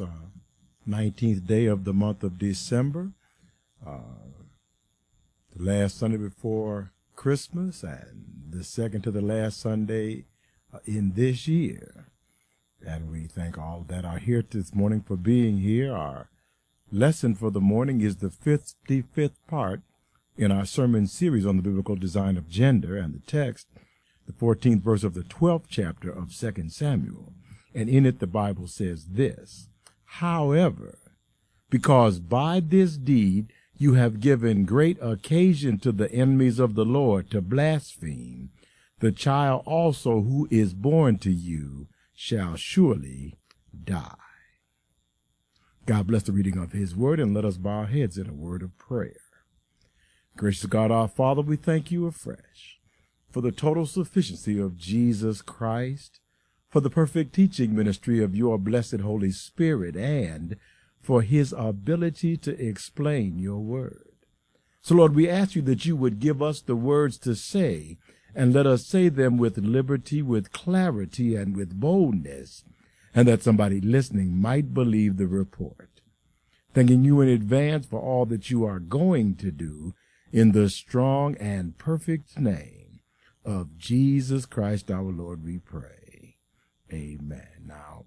uh, 19th day of the month of December, uh, the last Sunday before Christmas, and the second to the last Sunday uh, in this year. And we thank all that are here this morning for being here. Our lesson for the morning is the 55th part in our sermon series on the biblical design of gender, and the text, the 14th verse of the 12th chapter of 2 Samuel. And in it, the Bible says this However, because by this deed you have given great occasion to the enemies of the Lord to blaspheme, the child also who is born to you shall surely die. God bless the reading of his word, and let us bow our heads in a word of prayer. Gracious God our Father, we thank you afresh for the total sufficiency of Jesus Christ, for the perfect teaching ministry of your blessed Holy Spirit, and for his ability to explain your word. So, Lord, we ask you that you would give us the words to say, and let us say them with liberty, with clarity, and with boldness, and that somebody listening might believe the report. Thanking you in advance for all that you are going to do in the strong and perfect name of Jesus Christ our Lord, we pray. Amen. Now,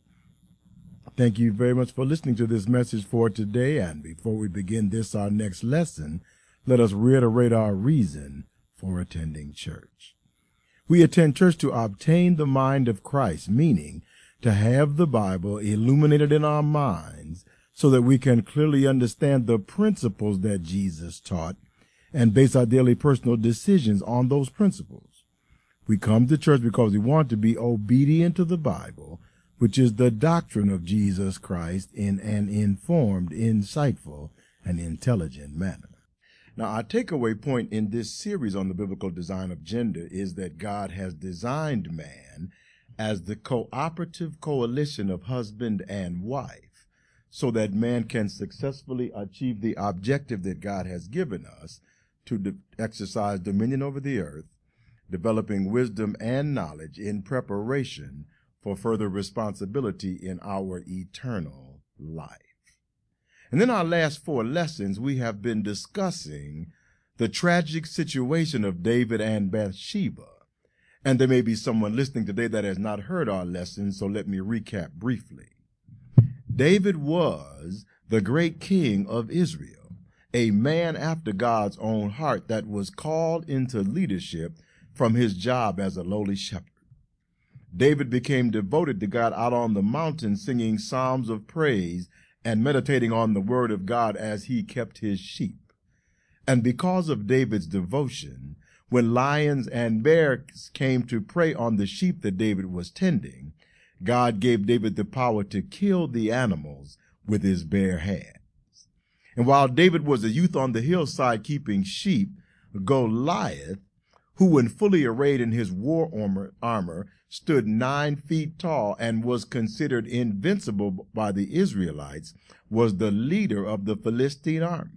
thank you very much for listening to this message for today. And before we begin this, our next lesson, let us reiterate our reason for attending church. We attend church to obtain the mind of Christ, meaning to have the Bible illuminated in our minds so that we can clearly understand the principles that Jesus taught and base our daily personal decisions on those principles. We come to church because we want to be obedient to the Bible, which is the doctrine of Jesus Christ in an informed, insightful, and intelligent manner. Now, our takeaway point in this series on the biblical design of gender is that God has designed man as the cooperative coalition of husband and wife so that man can successfully achieve the objective that God has given us to exercise dominion over the earth, developing wisdom and knowledge in preparation for further responsibility in our eternal life. And in our last four lessons, we have been discussing the tragic situation of David and Bathsheba. And there may be someone listening today that has not heard our lesson, so let me recap briefly. David was the great king of Israel a man after God's own heart that was called into leadership from his job as a lowly shepherd. David became devoted to God out on the mountain, singing psalms of praise and meditating on the word of God as he kept his sheep. And because of David's devotion, when lions and bears came to prey on the sheep that David was tending, God gave David the power to kill the animals with his bare hands. And while David was a youth on the hillside keeping sheep, Goliath, who when fully arrayed in his war armor, armor stood nine feet tall and was considered invincible by the Israelites, was the leader of the Philistine army.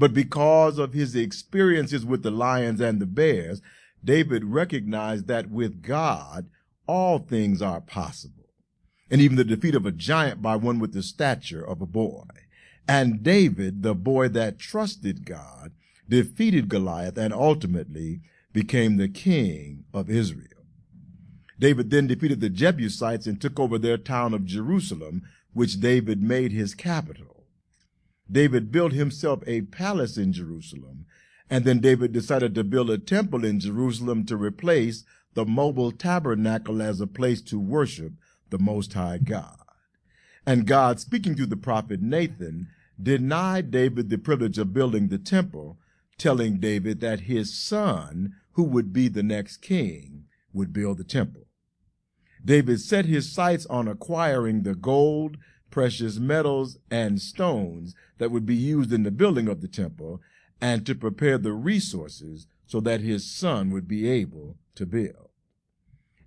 But because of his experiences with the lions and the bears, David recognized that with God, all things are possible, and even the defeat of a giant by one with the stature of a boy. And David, the boy that trusted God, defeated Goliath and ultimately became the king of Israel. David then defeated the Jebusites and took over their town of Jerusalem, which David made his capital. David built himself a palace in Jerusalem, and then David decided to build a temple in Jerusalem to replace the mobile tabernacle as a place to worship the Most High God. And God, speaking through the prophet Nathan, denied David the privilege of building the temple, telling David that his son, who would be the next king, would build the temple. David set his sights on acquiring the gold, precious metals, and stones that would be used in the building of the temple, and to prepare the resources so that his son would be able to build.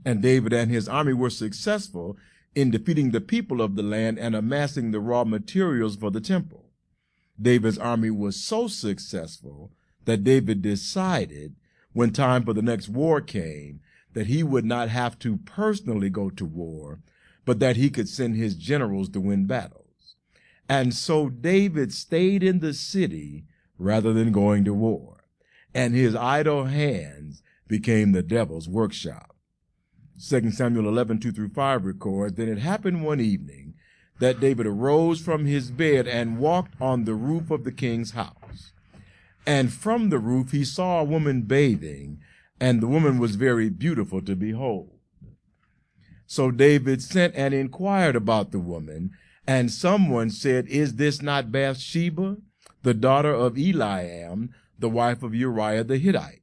And David and his army were successful in defeating the people of the land and amassing the raw materials for the temple. David's army was so successful that David decided when time for the next war came that he would not have to personally go to war, but that he could send his generals to win battles. And so David stayed in the city rather than going to war, and his idle hands became the devil's workshop. 2 Samuel 11, 2 through 5 records, Then it happened one evening that David arose from his bed and walked on the roof of the king's house. And from the roof he saw a woman bathing, and the woman was very beautiful to behold. So David sent and inquired about the woman, and someone said, Is this not Bathsheba, the daughter of Eliam, the wife of Uriah the Hittite?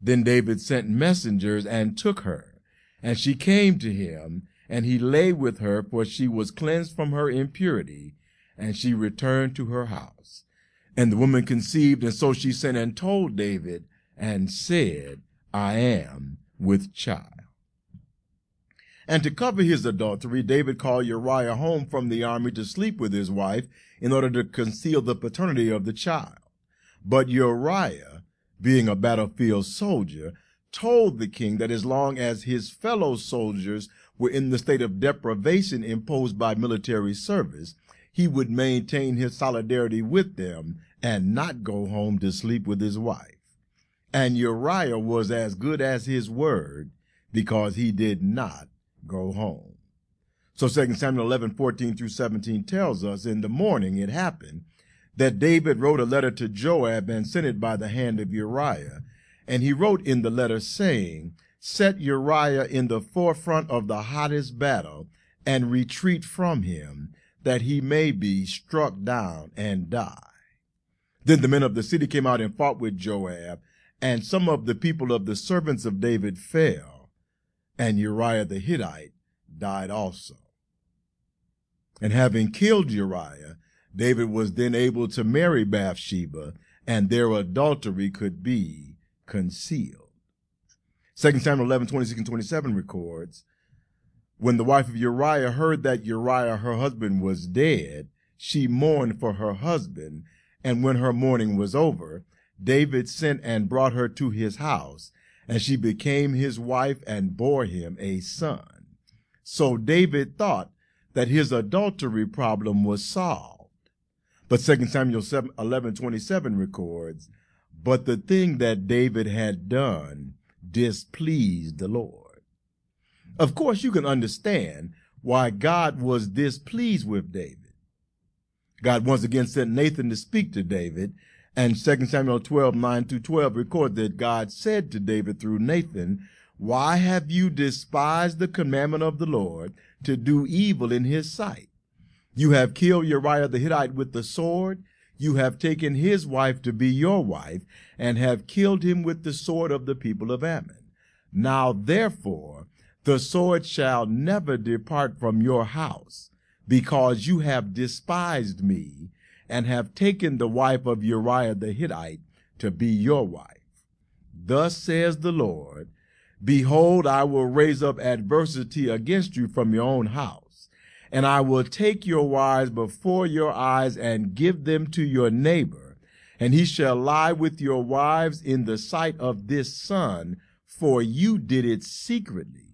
Then David sent messengers and took her, and she came to him, and he lay with her, for she was cleansed from her impurity, and she returned to her house. And the woman conceived, and so she sent and told David, and said, I am with child. And to cover his adultery, David called Uriah home from the army to sleep with his wife in order to conceal the paternity of the child. But Uriah, being a battlefield soldier, told the king that as long as his fellow soldiers were in the state of deprivation imposed by military service, he would maintain his solidarity with them and not go home to sleep with his wife. And Uriah was as good as his word because he did not go home. So 2 Samuel 11, 14 through 17 tells us in the morning it happened that David wrote a letter to Joab and sent it by the hand of Uriah. And he wrote in the letter saying, Set Uriah in the forefront of the hottest battle and retreat from him, that he may be struck down and die. Then the men of the city came out and fought with Joab, and some of the people of the servants of David fell, and Uriah the Hittite died also. And having killed Uriah, David was then able to marry Bathsheba, and their adultery could be concealed. 2 Samuel 11, 26 and 27 records, When the wife of Uriah heard that Uriah, her husband, was dead, she mourned for her husband, and when her mourning was over, David sent and brought her to his house, and she became his wife and bore him a son. So David thought that his adultery problem was solved. But 2 Samuel 7, 11, 27 records, But the thing that David had done displeased the Lord. Of course, you can understand why God was displeased with David. God once again sent Nathan to speak to David, and 2 Samuel 12, 9 through 12 record that God said to David through Nathan, Why have you despised the commandment of the Lord to do evil in his sight? You have killed Uriah the Hittite with the sword. You have taken his wife to be your wife, and have killed him with the sword of the people of Ammon. Now therefore, the sword shall never depart from your house, because you have despised me and have taken the wife of Uriah the Hittite to be your wife. Thus says the Lord, Behold, I will raise up adversity against you from your own house, and I will take your wives before your eyes and give them to your neighbor, and he shall lie with your wives in the sight of this sun, for you did it secretly.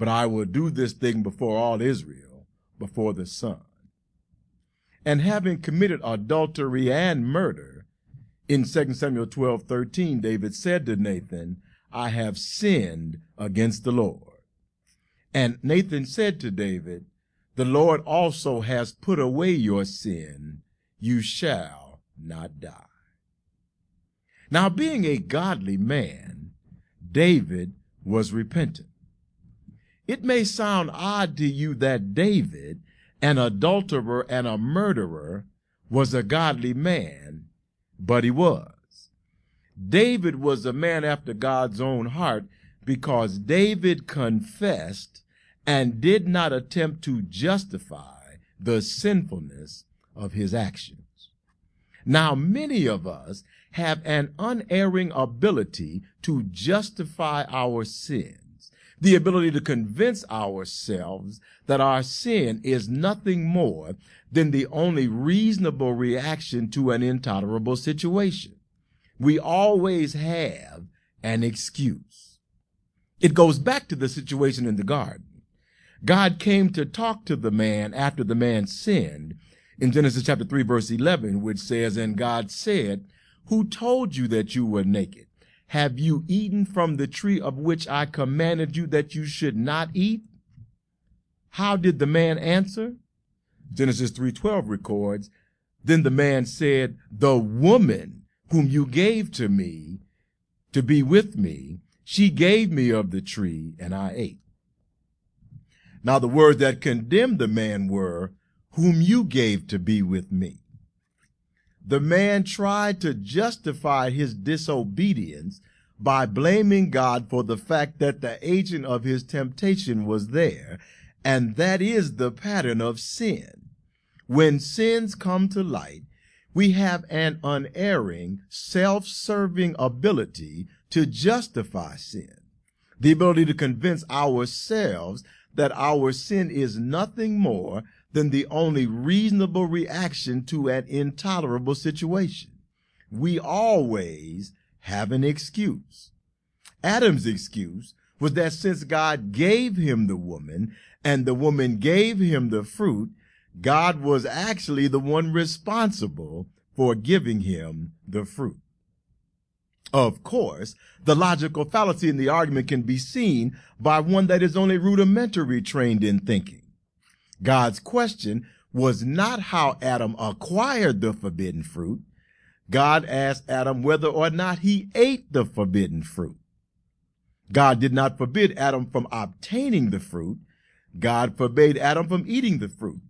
But I will do this thing before all Israel, before the sun and having committed adultery and murder, in 2 Samuel 12, 13, David said to Nathan, I have sinned against the Lord. And Nathan said to David, The Lord also has put away your sin. You shall not die. Now, being a godly man, David was repentant. It may sound odd to you that David, an adulterer and a murderer, was a godly man, but he was. David was a man after God's own heart because David confessed and did not attempt to justify the sinfulness of his actions. Now, many of us have an unerring ability to justify our sin the ability to convince ourselves that our sin is nothing more than the only reasonable reaction to an intolerable situation. We always have an excuse. It goes back to the situation in the garden. God came to talk to the man after the man sinned in Genesis chapter 3 verse 11, which says, And God said, Who told you that you were naked? Have you eaten from the tree of which I commanded you that you should not eat? How did the man answer? Genesis 3:12 records, Then the man said, The woman whom you gave to me to be with me, she gave me of the tree, and I ate. Now the words that condemned the man were, whom you gave to be with me. The man tried to justify his disobedience by blaming God for the fact that the agent of his temptation was there, and that is the pattern of sin. When sins come to light, we have an unerring, self-serving ability to justify sin. The ability to convince ourselves that our sin is nothing more than the only reasonable reaction to an intolerable situation. We always have an excuse. Adam's excuse was that since God gave him the woman and the woman gave him the fruit, God was actually the one responsible for giving him the fruit. Of course, the logical fallacy in the argument can be seen by one that is only rudimentary trained in thinking. God's question was not how Adam acquired the forbidden fruit. God asked Adam whether or not he ate the forbidden fruit. God did not forbid Adam from obtaining the fruit. God forbade Adam from eating the fruit.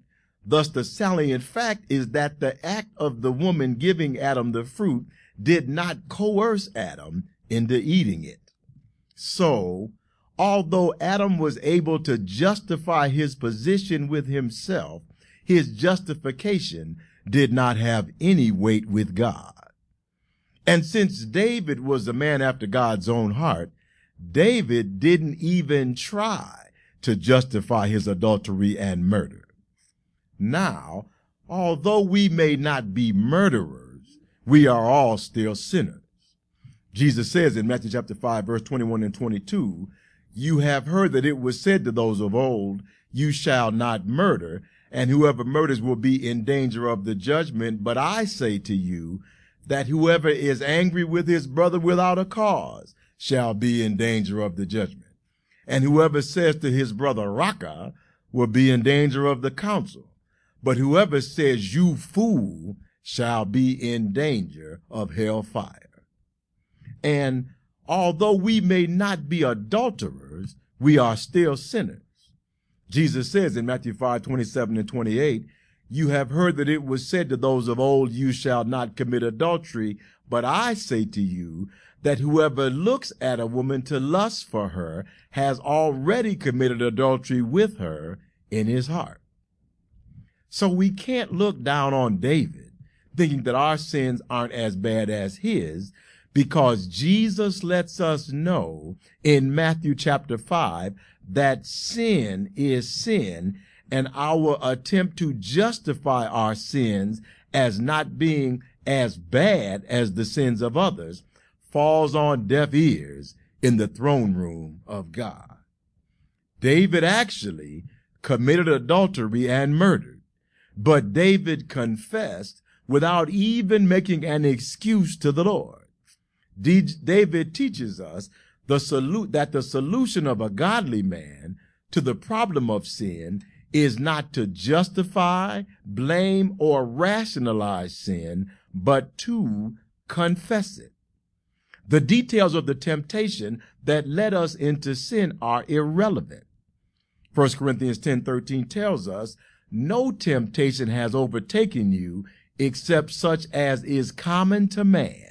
Thus, the salient fact is that the act of the woman giving Adam the fruit did not coerce Adam into eating it. So, although Adam was able to justify his position with himself, his justification did not have any weight with God. And since David was a man after God's own heart, David didn't even try to justify his adultery and murder. Now, although we may not be murderers, we are all still sinners. Jesus says in Matthew chapter 5 verse 21 and 22, you have heard that it was said to those of old, You shall not murder, and whoever murders will be in danger of the judgment. But I say to you that whoever is angry with his brother without a cause shall be in danger of the judgment. And whoever says to his brother, Raca, will be in danger of the council. But whoever says, You fool, shall be in danger of hell fire. And although we may not be adulterers, we are still sinners. Jesus says in Matthew 5, 27 and 28, you have heard that it was said to those of old, you shall not commit adultery. But I say to you that whoever looks at a woman to lust for her has already committed adultery with her in his heart. So we can't look down on David thinking that our sins aren't as bad as his because Jesus lets us know in Matthew chapter 5 that sin is sin and our attempt to justify our sins as not being as bad as the sins of others falls on deaf ears in the throne room of God. David actually committed adultery and murdered, but David confessed without even making an excuse to the Lord. David teaches us the salute that the solution of a godly man to the problem of sin is not to justify, blame, or rationalize sin, but to confess it. The details of the temptation that led us into sin are irrelevant. 1 Corinthians 10:13 tells us, No temptation has overtaken you except such as is common to man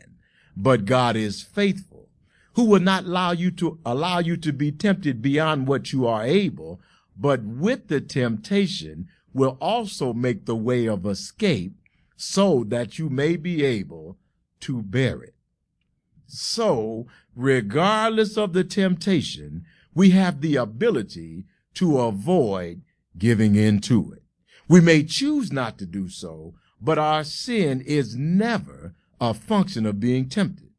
but God is faithful, who will not allow you to allow you to be tempted beyond what you are able, but with the temptation will also make the way of escape so that you may be able to bear it. So, regardless of the temptation, we have the ability to avoid giving in to it. We may choose not to do so, but our sin is never a function of being tempted.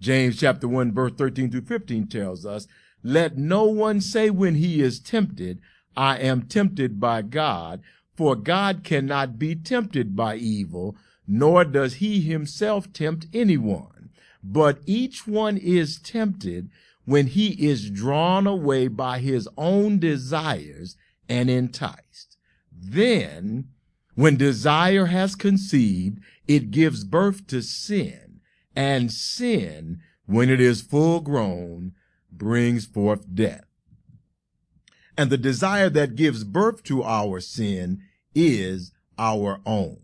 James chapter 1 verse 13 through 15 tells us, let no one say when he is tempted, I am tempted by God, for God cannot be tempted by evil, nor does he himself tempt anyone. But each one is tempted when he is drawn away by his own desires and enticed. Then, when desire has conceived, it gives birth to sin, and sin, when it is full grown, brings forth death. And the desire that gives birth to our sin is our own.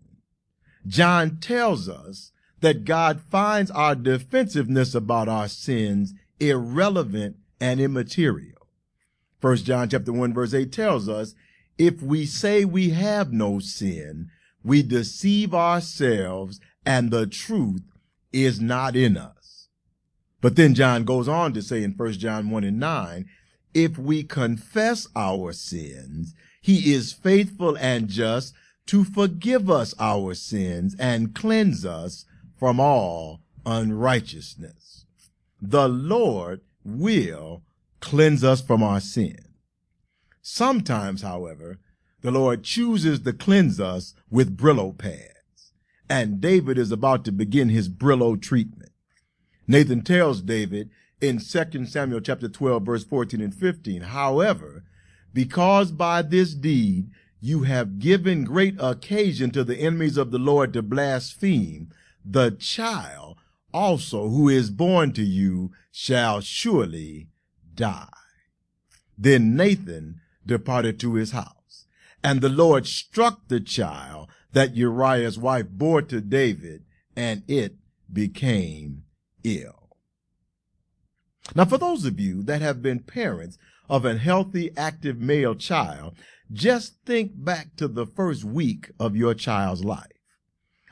John tells us that God finds our defensiveness about our sins irrelevant and immaterial. First John chapter 1 verse 8 tells us, if we say we have no sin, we deceive ourselves and the truth is not in us. But then John goes on to say in 1 John 1 and 9, if we confess our sins, he is faithful and just to forgive us our sins and cleanse us from all unrighteousness. The Lord will cleanse us from our sin. Sometimes, however, the Lord chooses to cleanse us with Brillo pads, and David is about to begin his Brillo treatment. Nathan tells David in 2 Samuel chapter 12 verse 14 and 15, however, because by this deed you have given great occasion to the enemies of the Lord to blaspheme, the child also who is born to you shall surely die. Then Nathan departed to his house, and the Lord struck the child that Uriah's wife bore to David, and it became ill. Now, for those of you that have been parents of a healthy, active male child, just think back to the first week of your child's life.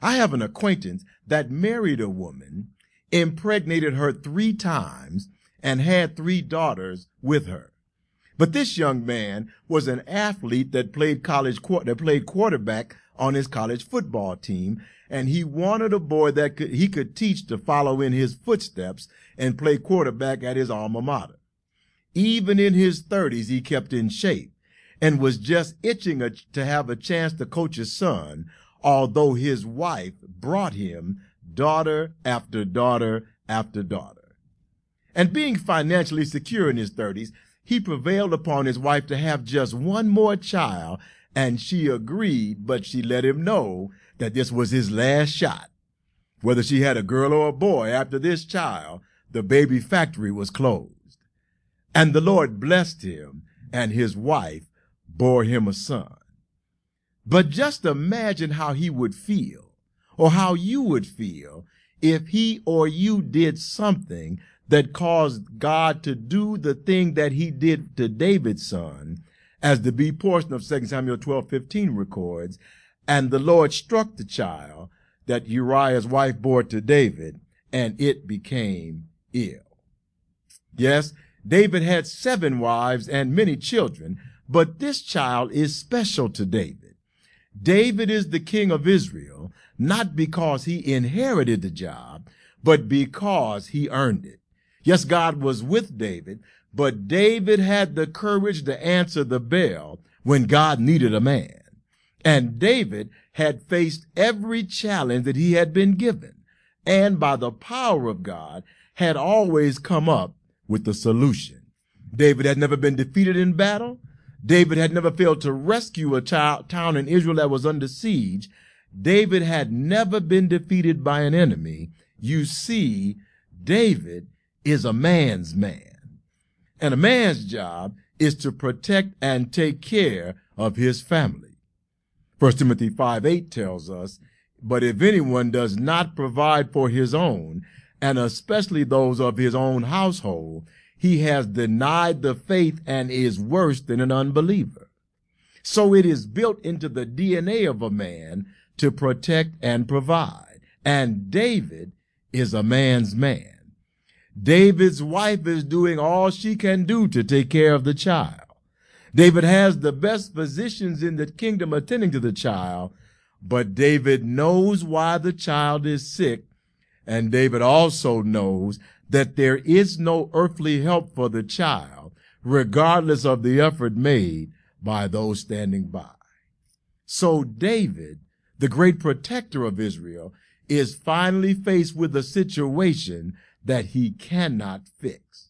I have an acquaintance that married a woman, impregnated her three times, and had three daughters with her. But this young man was an athlete that played college that played quarterback on his college football team, and he wanted a boy that could, he could teach to follow in his footsteps and play quarterback at his alma mater. Even in his 30s, he kept in shape and was just itching a, to have a chance to coach his son, although his wife brought him daughter after daughter after daughter. And being financially secure in his 30s, he prevailed upon his wife to have just one more child, and she agreed, but she let him know that this was his last shot. Whether she had a girl or a boy after this child, the baby factory was closed. And the Lord blessed him, and his wife bore him a son. But just imagine how he would feel, or how you would feel, if he or you did something that caused God to do the thing that he did to David's son, as the B portion of 2 Samuel 12, 15 records, and the Lord struck the child that Uriah's wife bore to David, and it became ill. Yes, David had seven wives and many children, but this child is special to David. David is the king of Israel, not because he inherited the job, but because he earned it. Yes, God was with David, but David had the courage to answer the bell when God needed a man. And David had faced every challenge that he had been given, and by the power of God had always come up with the solution. David had never been defeated in battle. David had never failed to rescue a child, town in Israel that was under siege. David had never been defeated by an enemy. You see, David is a man's man. And a man's job is to protect and take care of his family. 1 Timothy 5 8 tells us, But if anyone does not provide for his own, and especially those of his own household, he has denied the faith and is worse than an unbeliever. So it is built into the DNA of a man to protect and provide. And David is a man's man. David's wife is doing all she can do to take care of the child. David has the best physicians in the kingdom attending to the child, but David knows why the child is sick and David also knows that there is no earthly help for the child, regardless of the effort made by those standing by. So David, the great protector of Israel, is finally faced with a situation that he cannot fix.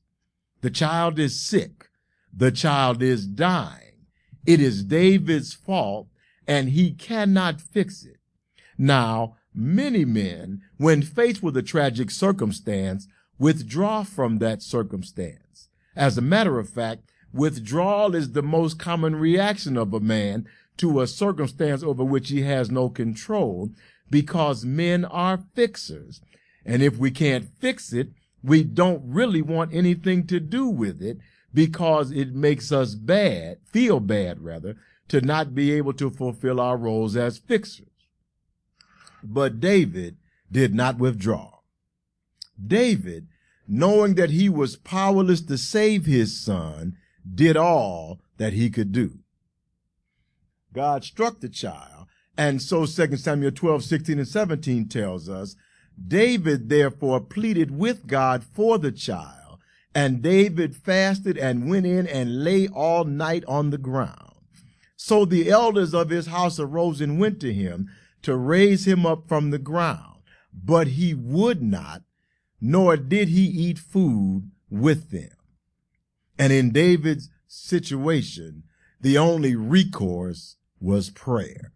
The child is sick. The child is dying. It is David's fault and he cannot fix it. Now, many men, when faced with a tragic circumstance, withdraw from that circumstance. As a matter of fact, withdrawal is the most common reaction of a man to a circumstance over which he has no control because men are fixers. And if we can't fix it, we don't really want anything to do with it because it makes us bad, feel bad rather, to not be able to fulfill our roles as fixers. But David did not withdraw. David, knowing that he was powerless to save his son, did all that he could do. God struck the child, and so 2 Samuel 12, 16, and 17 tells us, David therefore pleaded with God for the child, and David fasted and went in and lay all night on the ground. So the elders of his house arose and went to him to raise him up from the ground. But he would not, nor did he eat food with them. And in David's situation, the only recourse was prayer.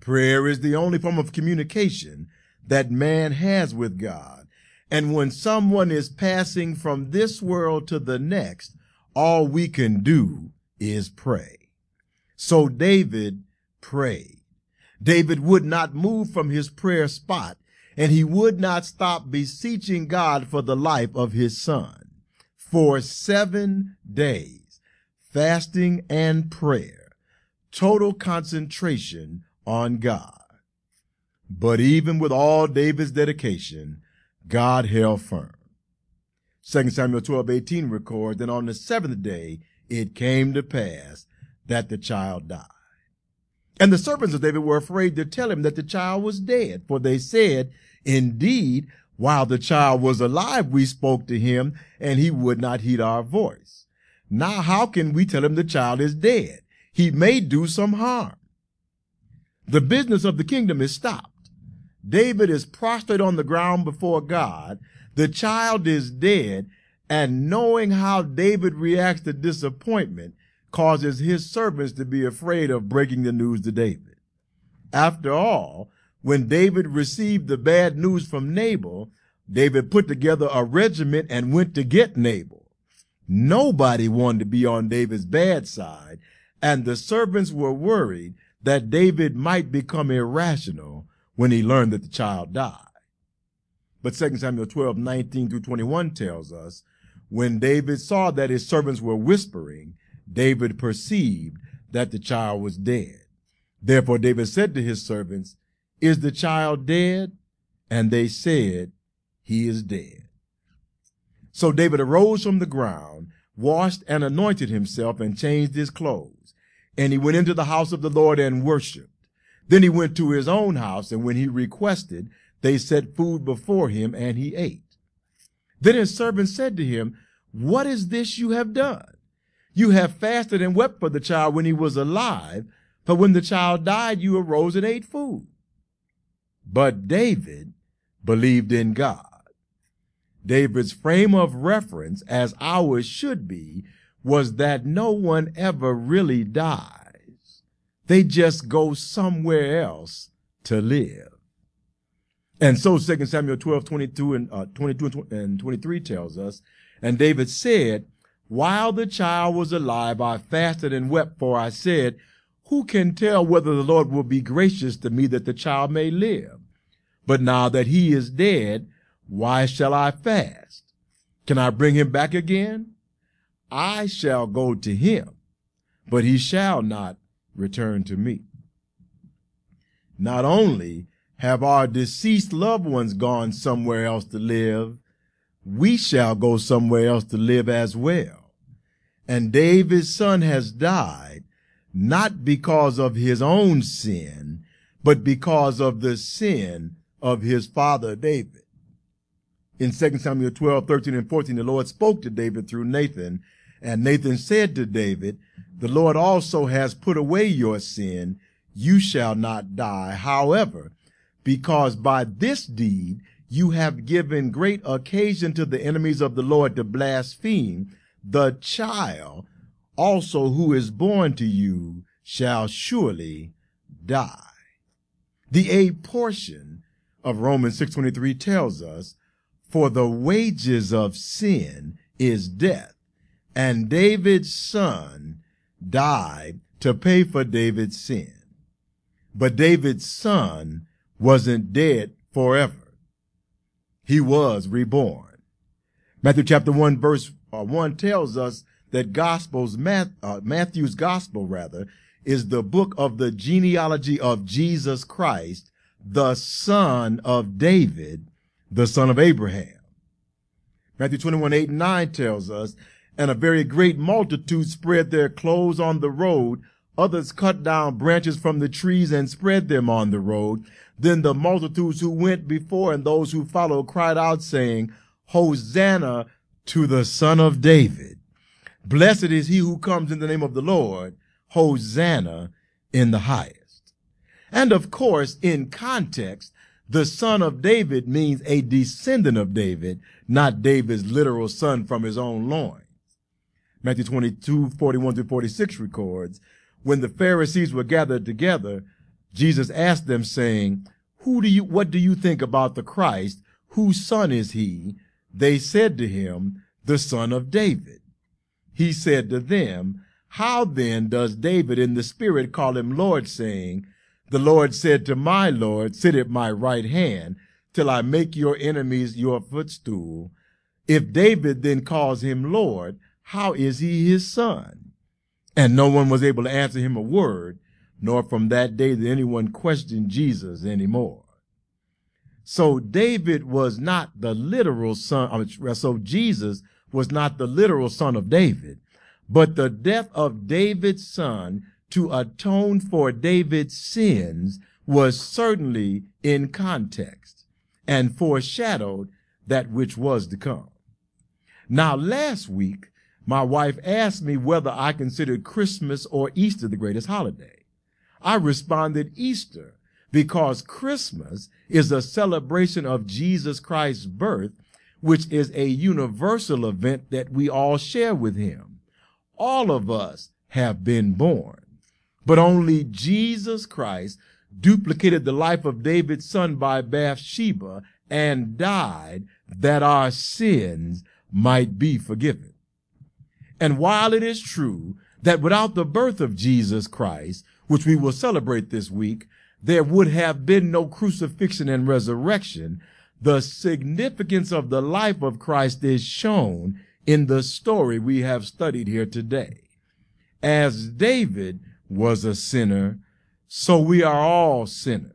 Prayer is the only form of communication that man has with God. And when someone is passing from this world to the next, all we can do is pray. So David prayed. David would not move from his prayer spot, and he would not stop beseeching God for the life of his son. For seven days, fasting and prayer, total concentration on God. But even with all David's dedication, God held firm. 2 Samuel 12, 18 records that on the seventh day it came to pass that the child died. And the servants of David were afraid to tell him that the child was dead, for they said, Indeed, while the child was alive, we spoke to him, and he would not heed our voice. Now, how can we tell him the child is dead? He may do some harm. The business of the kingdom is stopped. David is prostrate on the ground before God. The child is dead, and knowing how David reacts to disappointment, causes his servants to be afraid of breaking the news to David. After all, when David received the bad news from Nabal, David put together a regiment and went to get Nabal. Nobody wanted to be on David's bad side, and the servants were worried that David might become irrational when he learned that the child died. But 2 Samuel 12, 19 through 21 tells us, when David saw that his servants were whispering, David perceived that the child was dead. Therefore David said to his servants, Is the child dead? And they said, He is dead. So David arose from the ground, washed and anointed himself, and changed his clothes. And he went into the house of the Lord and worshiped. Then he went to his own house, and when he requested, they set food before him, and he ate. Then his servants said to him, What is this you have done? You have fasted and wept for the child when he was alive, but when the child died, you arose and ate food. But David believed in God. David's frame of reference, as ours should be, was that no one ever really dies. They just go somewhere else to live. And so 2 Samuel 12, 22 and, uh, 22 and 23 tells us, and David said, while the child was alive, I fasted and wept, for I said, Who can tell whether the Lord will be gracious to me that the child may live? But now that he is dead, why shall I fast? Can I bring him back again? I shall go to him, but he shall not return to me. Not only have our deceased loved ones gone somewhere else to live, we shall go somewhere else to live as well. And David's son has died not because of his own sin, but because of the sin of his father David. in 2 Samuel 12, 13, and 14, the Lord spoke to David through Nathan, and Nathan said to David, The Lord also has put away your sin. You shall not die. However, because by this deed you have given great occasion to the enemies of the Lord to blaspheme, the child also who is born to you shall surely die. The A portion of Romans 6.23 tells us, For the wages of sin is death, and David's son died to pay for David's sin. But David's son wasn't dead forever. He was reborn. Matthew chapter 1 verse uh, 1 tells us that Gospels, uh, Matthew's Gospel rather, is the book of the genealogy of Jesus Christ, the son of David, the son of Abraham. Matthew 21, 8 and 9 tells us, and a very great multitude spread their clothes on the road. Others cut down branches from the trees and spread them on the road. Then the multitudes who went before and those who followed cried out saying, Hosanna to the son of David. Blessed is he who comes in the name of the Lord. Hosanna in the highest. And of course, in context, the son of David means a descendant of David, not David's literal son from his own loins. Matthew 22, 41 through 46 records, when the Pharisees were gathered together, Jesus asked them saying, Who do you, what do you think about the Christ? Whose son is he? They said to him, the son of David. He said to them, How then does David in the spirit call him Lord, saying, The Lord said to my Lord, Sit at my right hand, till I make your enemies your footstool. If David then calls him Lord, how is he his son? And no one was able to answer him a word, nor from that day did anyone question Jesus anymore. So David was not the literal son, so Jesus was not the literal son of David, but the death of David's son to atone for David's sins was certainly in context and foreshadowed that which was to come. Now, last week, my wife asked me whether I considered Christmas or Easter the greatest holiday. I responded Easter because Christmas is a celebration of Jesus Christ's birth, which is a universal event that we all share with him. All of us have been born, but only Jesus Christ duplicated the life of David's son by Bathsheba and died that our sins might be forgiven. And while it is true that without the birth of Jesus Christ, which we will celebrate this week, there would have been no crucifixion and resurrection, the significance of the life of Christ is shown in the story we have studied here today. As David was a sinner, so we are all sinners.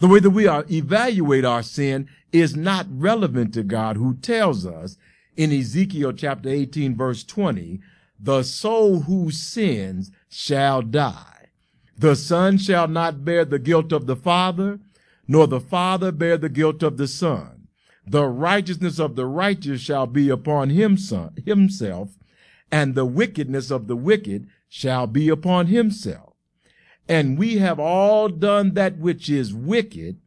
The way that we evaluate our sin is not relevant to God who tells us in Ezekiel chapter 18 verse 20, the soul who sins shall die. The son shall not bear the guilt of the father, nor the father bear the guilt of the son. The righteousness of the righteous shall be upon him son, himself, and the wickedness of the wicked shall be upon himself. And we have all done that which is wicked,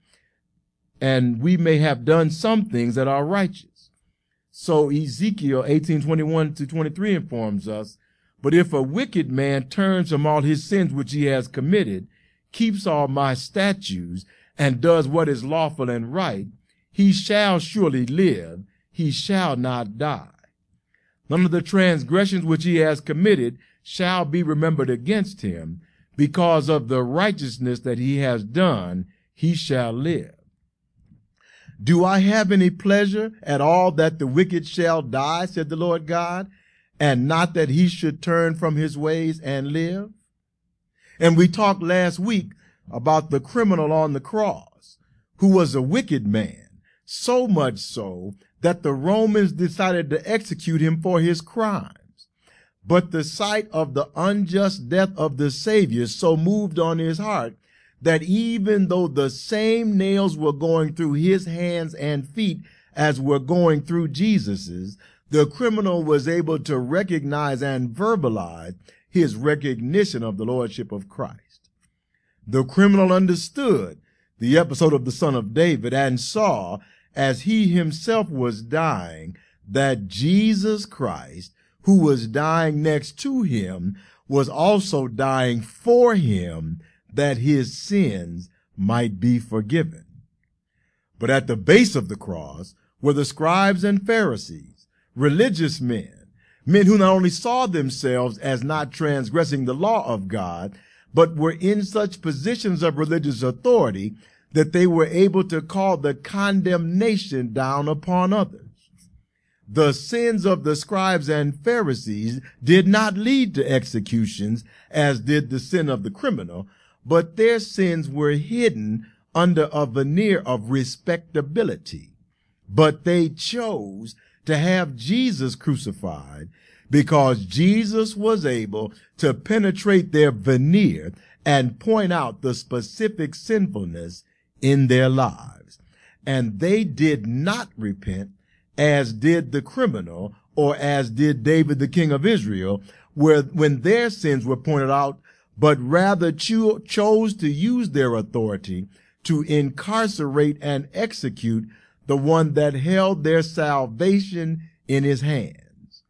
and we may have done some things that are righteous. So Ezekiel 18:21 to 23 informs us but if a wicked man turns from all his sins which he has committed, keeps all my statutes, and does what is lawful and right, he shall surely live, he shall not die. None of the transgressions which he has committed shall be remembered against him, because of the righteousness that he has done, he shall live. Do I have any pleasure at all that the wicked shall die, said the Lord God? and not that he should turn from his ways and live? And we talked last week about the criminal on the cross who was a wicked man, so much so that the Romans decided to execute him for his crimes. But the sight of the unjust death of the Savior so moved on his heart that even though the same nails were going through his hands and feet as were going through Jesus's, the criminal was able to recognize and verbalize his recognition of the Lordship of Christ. The criminal understood the episode of the Son of David and saw, as he himself was dying, that Jesus Christ, who was dying next to him, was also dying for him that his sins might be forgiven. But at the base of the cross were the scribes and Pharisees, religious men, men who not only saw themselves as not transgressing the law of God, but were in such positions of religious authority that they were able to call the condemnation down upon others. The sins of the scribes and Pharisees did not lead to executions as did the sin of the criminal, but their sins were hidden under a veneer of respectability. But they chose to have Jesus crucified because Jesus was able to penetrate their veneer and point out the specific sinfulness in their lives. And they did not repent as did the criminal or as did David, the king of Israel, where when their sins were pointed out, but rather cho- chose to use their authority to incarcerate and execute the one that held their salvation in his hands.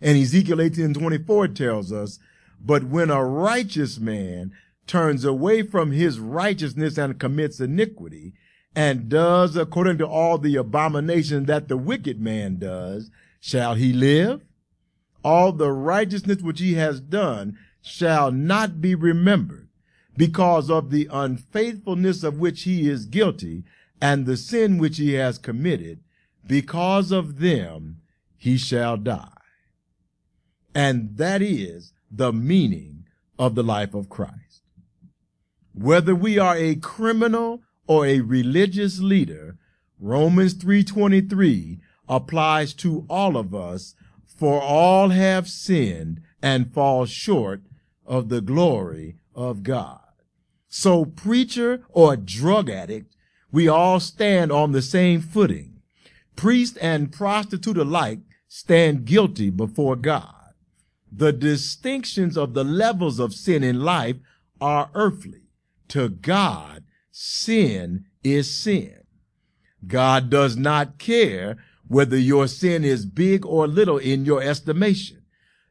And Ezekiel 18 24 tells us, but when a righteous man turns away from his righteousness and commits iniquity and does according to all the abomination that the wicked man does, shall he live? All the righteousness which he has done shall not be remembered because of the unfaithfulness of which he is guilty and the sin which he has committed, because of them he shall die. And that is the meaning of the life of Christ. Whether we are a criminal or a religious leader, Romans 3:23 applies to all of us, for all have sinned and fall short of the glory of God. So preacher or drug addict, we all stand on the same footing. Priest and prostitute alike stand guilty before God. The distinctions of the levels of sin in life are earthly. To God, sin is sin. God does not care whether your sin is big or little in your estimation,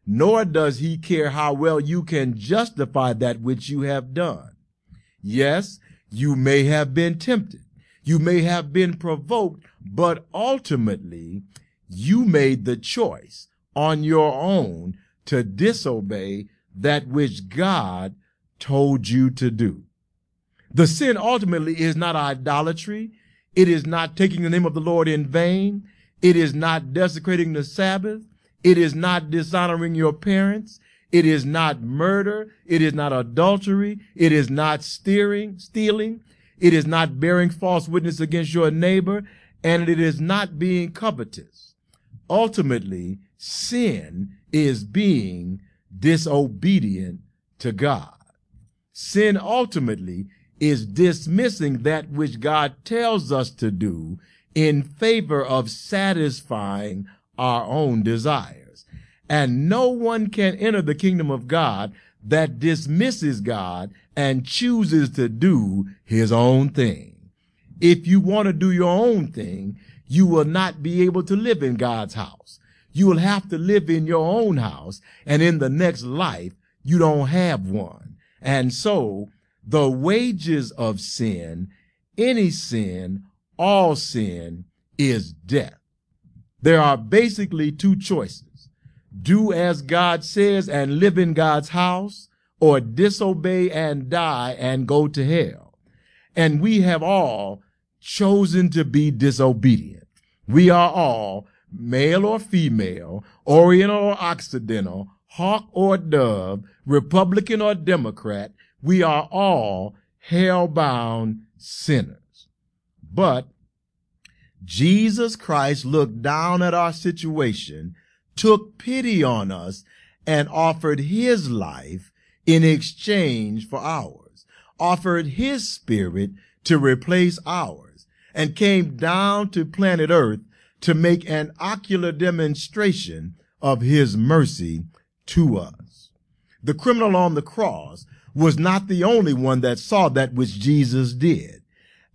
nor does he care how well you can justify that which you have done. Yes, you may have been tempted. You may have been provoked, but ultimately you made the choice on your own to disobey that which God told you to do. The sin ultimately is not idolatry. It is not taking the name of the Lord in vain. It is not desecrating the Sabbath. It is not dishonoring your parents. It is not murder. It is not adultery. It is not steering, stealing. It is not bearing false witness against your neighbor. And it is not being covetous. Ultimately, sin is being disobedient to God. Sin ultimately is dismissing that which God tells us to do in favor of satisfying our own desires. And no one can enter the kingdom of God that dismisses God and chooses to do his own thing. If you want to do your own thing, you will not be able to live in God's house. You will have to live in your own house, and in the next life, you don't have one. And so, the wages of sin, any sin, all sin, is death. There are basically two choices do as God says and live in God's house, or disobey and die and go to hell. And we have all chosen to be disobedient. We are all, male or female, Oriental or Occidental, hawk or dove, Republican or Democrat, we are all hell-bound sinners. But Jesus Christ looked down at our situation took pity on us and offered his life in exchange for ours, offered his spirit to replace ours, and came down to planet earth to make an ocular demonstration of his mercy to us. The criminal on the cross was not the only one that saw that which Jesus did,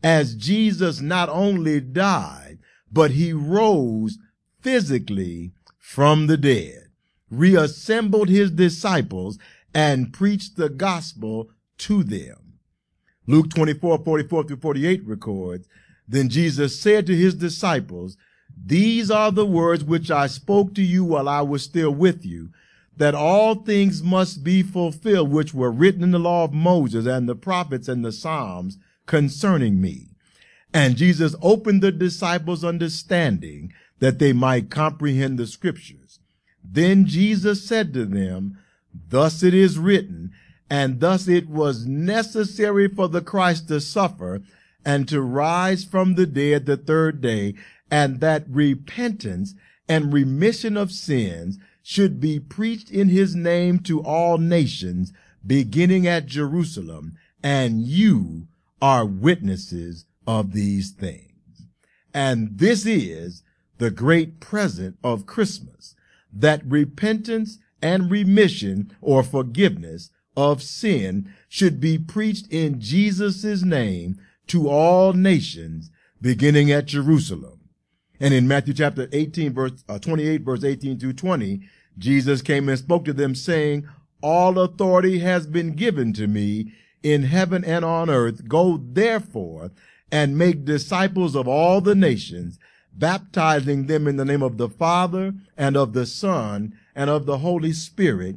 as Jesus not only died, but he rose physically from the dead, reassembled his disciples, and preached the gospel to them. Luke 24, 44 through 48 records, Then Jesus said to his disciples, These are the words which I spoke to you while I was still with you, that all things must be fulfilled which were written in the law of Moses and the prophets and the Psalms concerning me. And Jesus opened the disciples' understanding that they might comprehend the scriptures. Then Jesus said to them, Thus it is written, and thus it was necessary for the Christ to suffer and to rise from the dead the third day, and that repentance and remission of sins should be preached in his name to all nations, beginning at Jerusalem, and you are witnesses of these things. And this is the great present of Christmas, that repentance and remission or forgiveness of sin should be preached in Jesus' name to all nations, beginning at Jerusalem. And in Matthew chapter 18, verse uh, 28, verse 18 through 20, Jesus came and spoke to them saying, all authority has been given to me in heaven and on earth. Go therefore and make disciples of all the nations, baptizing them in the name of the Father and of the Son and of the Holy Spirit,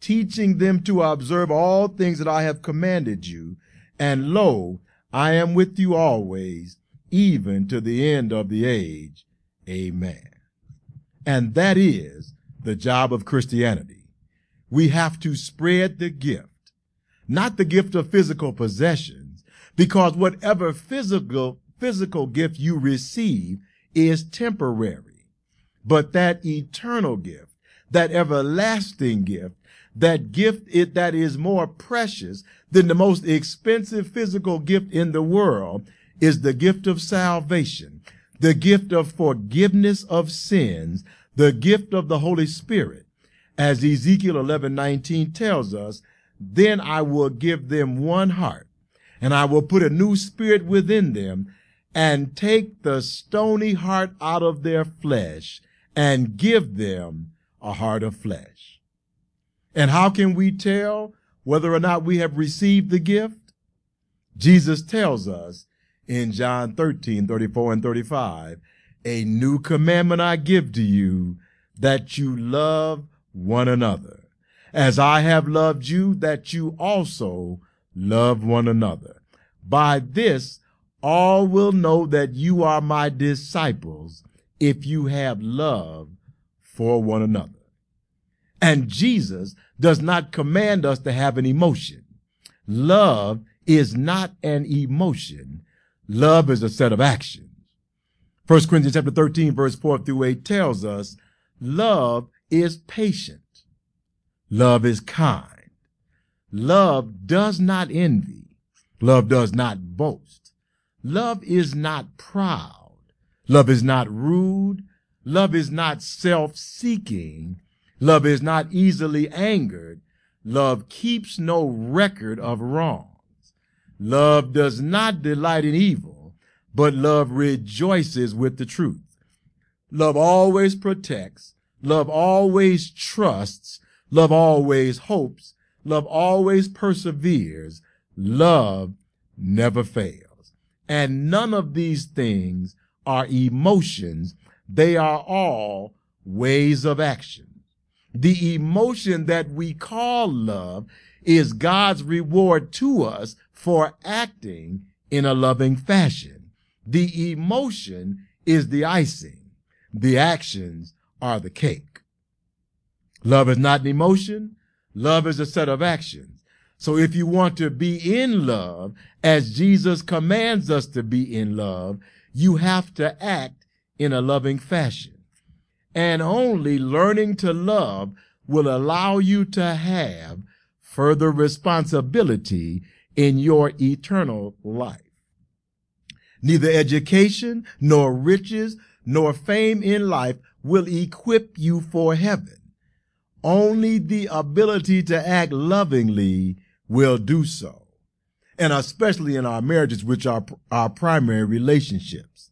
teaching them to observe all things that I have commanded you. And lo, I am with you always, even to the end of the age. Amen. And that is the job of Christianity. We have to spread the gift, not the gift of physical possessions, because whatever physical, physical gift you receive is temporary. But that eternal gift, that everlasting gift, that gift it, that is more precious than the most expensive physical gift in the world is the gift of salvation, the gift of forgiveness of sins, the gift of the Holy Spirit. As Ezekiel 11, 19 tells us, then I will give them one heart and I will put a new spirit within them and take the stony heart out of their flesh and give them a heart of flesh. And how can we tell whether or not we have received the gift? Jesus tells us in John 13, 34 and 35, a new commandment I give to you that you love one another. As I have loved you, that you also love one another. By this, all will know that you are my disciples if you have love for one another. And Jesus does not command us to have an emotion. Love is not an emotion. Love is a set of actions. 1 Corinthians chapter 13 verse 4 through 8 tells us love is patient. Love is kind. Love does not envy. Love does not boast. Love is not proud. Love is not rude. Love is not self-seeking. Love is not easily angered. Love keeps no record of wrongs. Love does not delight in evil, but love rejoices with the truth. Love always protects. Love always trusts. Love always hopes. Love always perseveres. Love never fails. And none of these things are emotions. They are all ways of action. The emotion that we call love is God's reward to us for acting in a loving fashion. The emotion is the icing. The actions are the cake. Love is not an emotion. Love is a set of actions. So if you want to be in love, as Jesus commands us to be in love, you have to act in a loving fashion. And only learning to love will allow you to have further responsibility in your eternal life. Neither education, nor riches, nor fame in life will equip you for heaven. Only the ability to act lovingly will do so. And especially in our marriages, which are our primary relationships.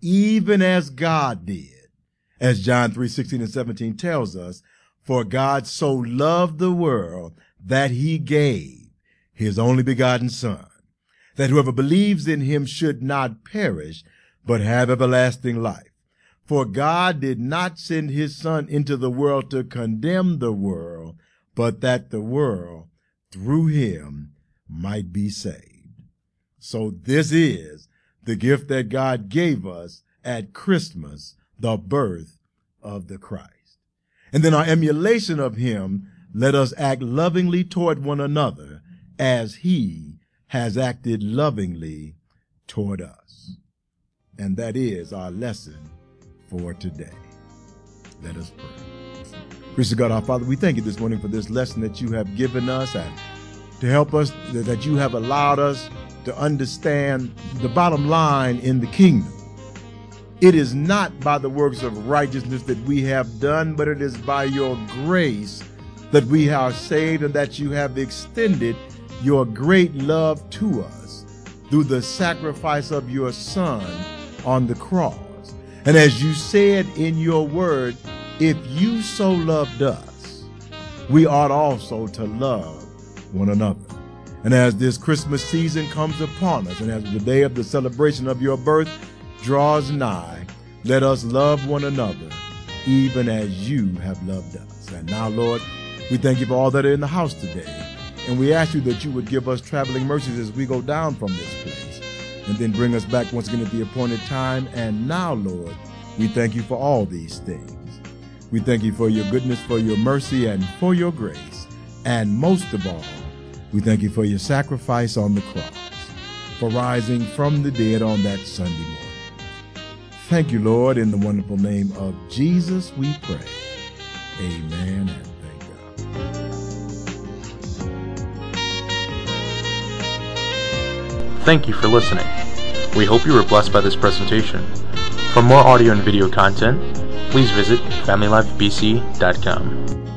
Even as God did, as John 3, 16 and 17 tells us, for God so loved the world that he gave his only begotten son, that whoever believes in him should not perish, but have everlasting life. For God did not send his son into the world to condemn the world, but that the world through him might be saved. So this is the gift that God gave us at Christmas, the birth of the Christ. And then our emulation of him, let us act lovingly toward one another as he has acted lovingly toward us. And that is our lesson for today. Let us pray. Gracious God, our Father, we thank you this morning for this lesson that you have given us and to help us, that you have allowed us to understand the bottom line in the kingdom. It is not by the works of righteousness that we have done, but it is by your grace that we are saved and that you have extended your great love to us through the sacrifice of your Son on the cross. And as you said in your word, if you so loved us, we ought also to love one another. And as this Christmas season comes upon us, and as the day of the celebration of your birth draws nigh, let us love one another, even as you have loved us. And now, Lord, we thank you for all that are in the house today. And we ask you that you would give us traveling mercies as we go down from this place and then bring us back once again at the appointed time. And now, Lord, we thank you for all these things. We thank you for your goodness, for your mercy, and for your grace. And most of all, we thank you for your sacrifice on the cross, for rising from the dead on that Sunday morning. Thank you, Lord, in the wonderful name of Jesus we pray. Amen Thank you for listening. We hope you were blessed by this presentation. For more audio and video content, please visit FamilyLifeBC.com.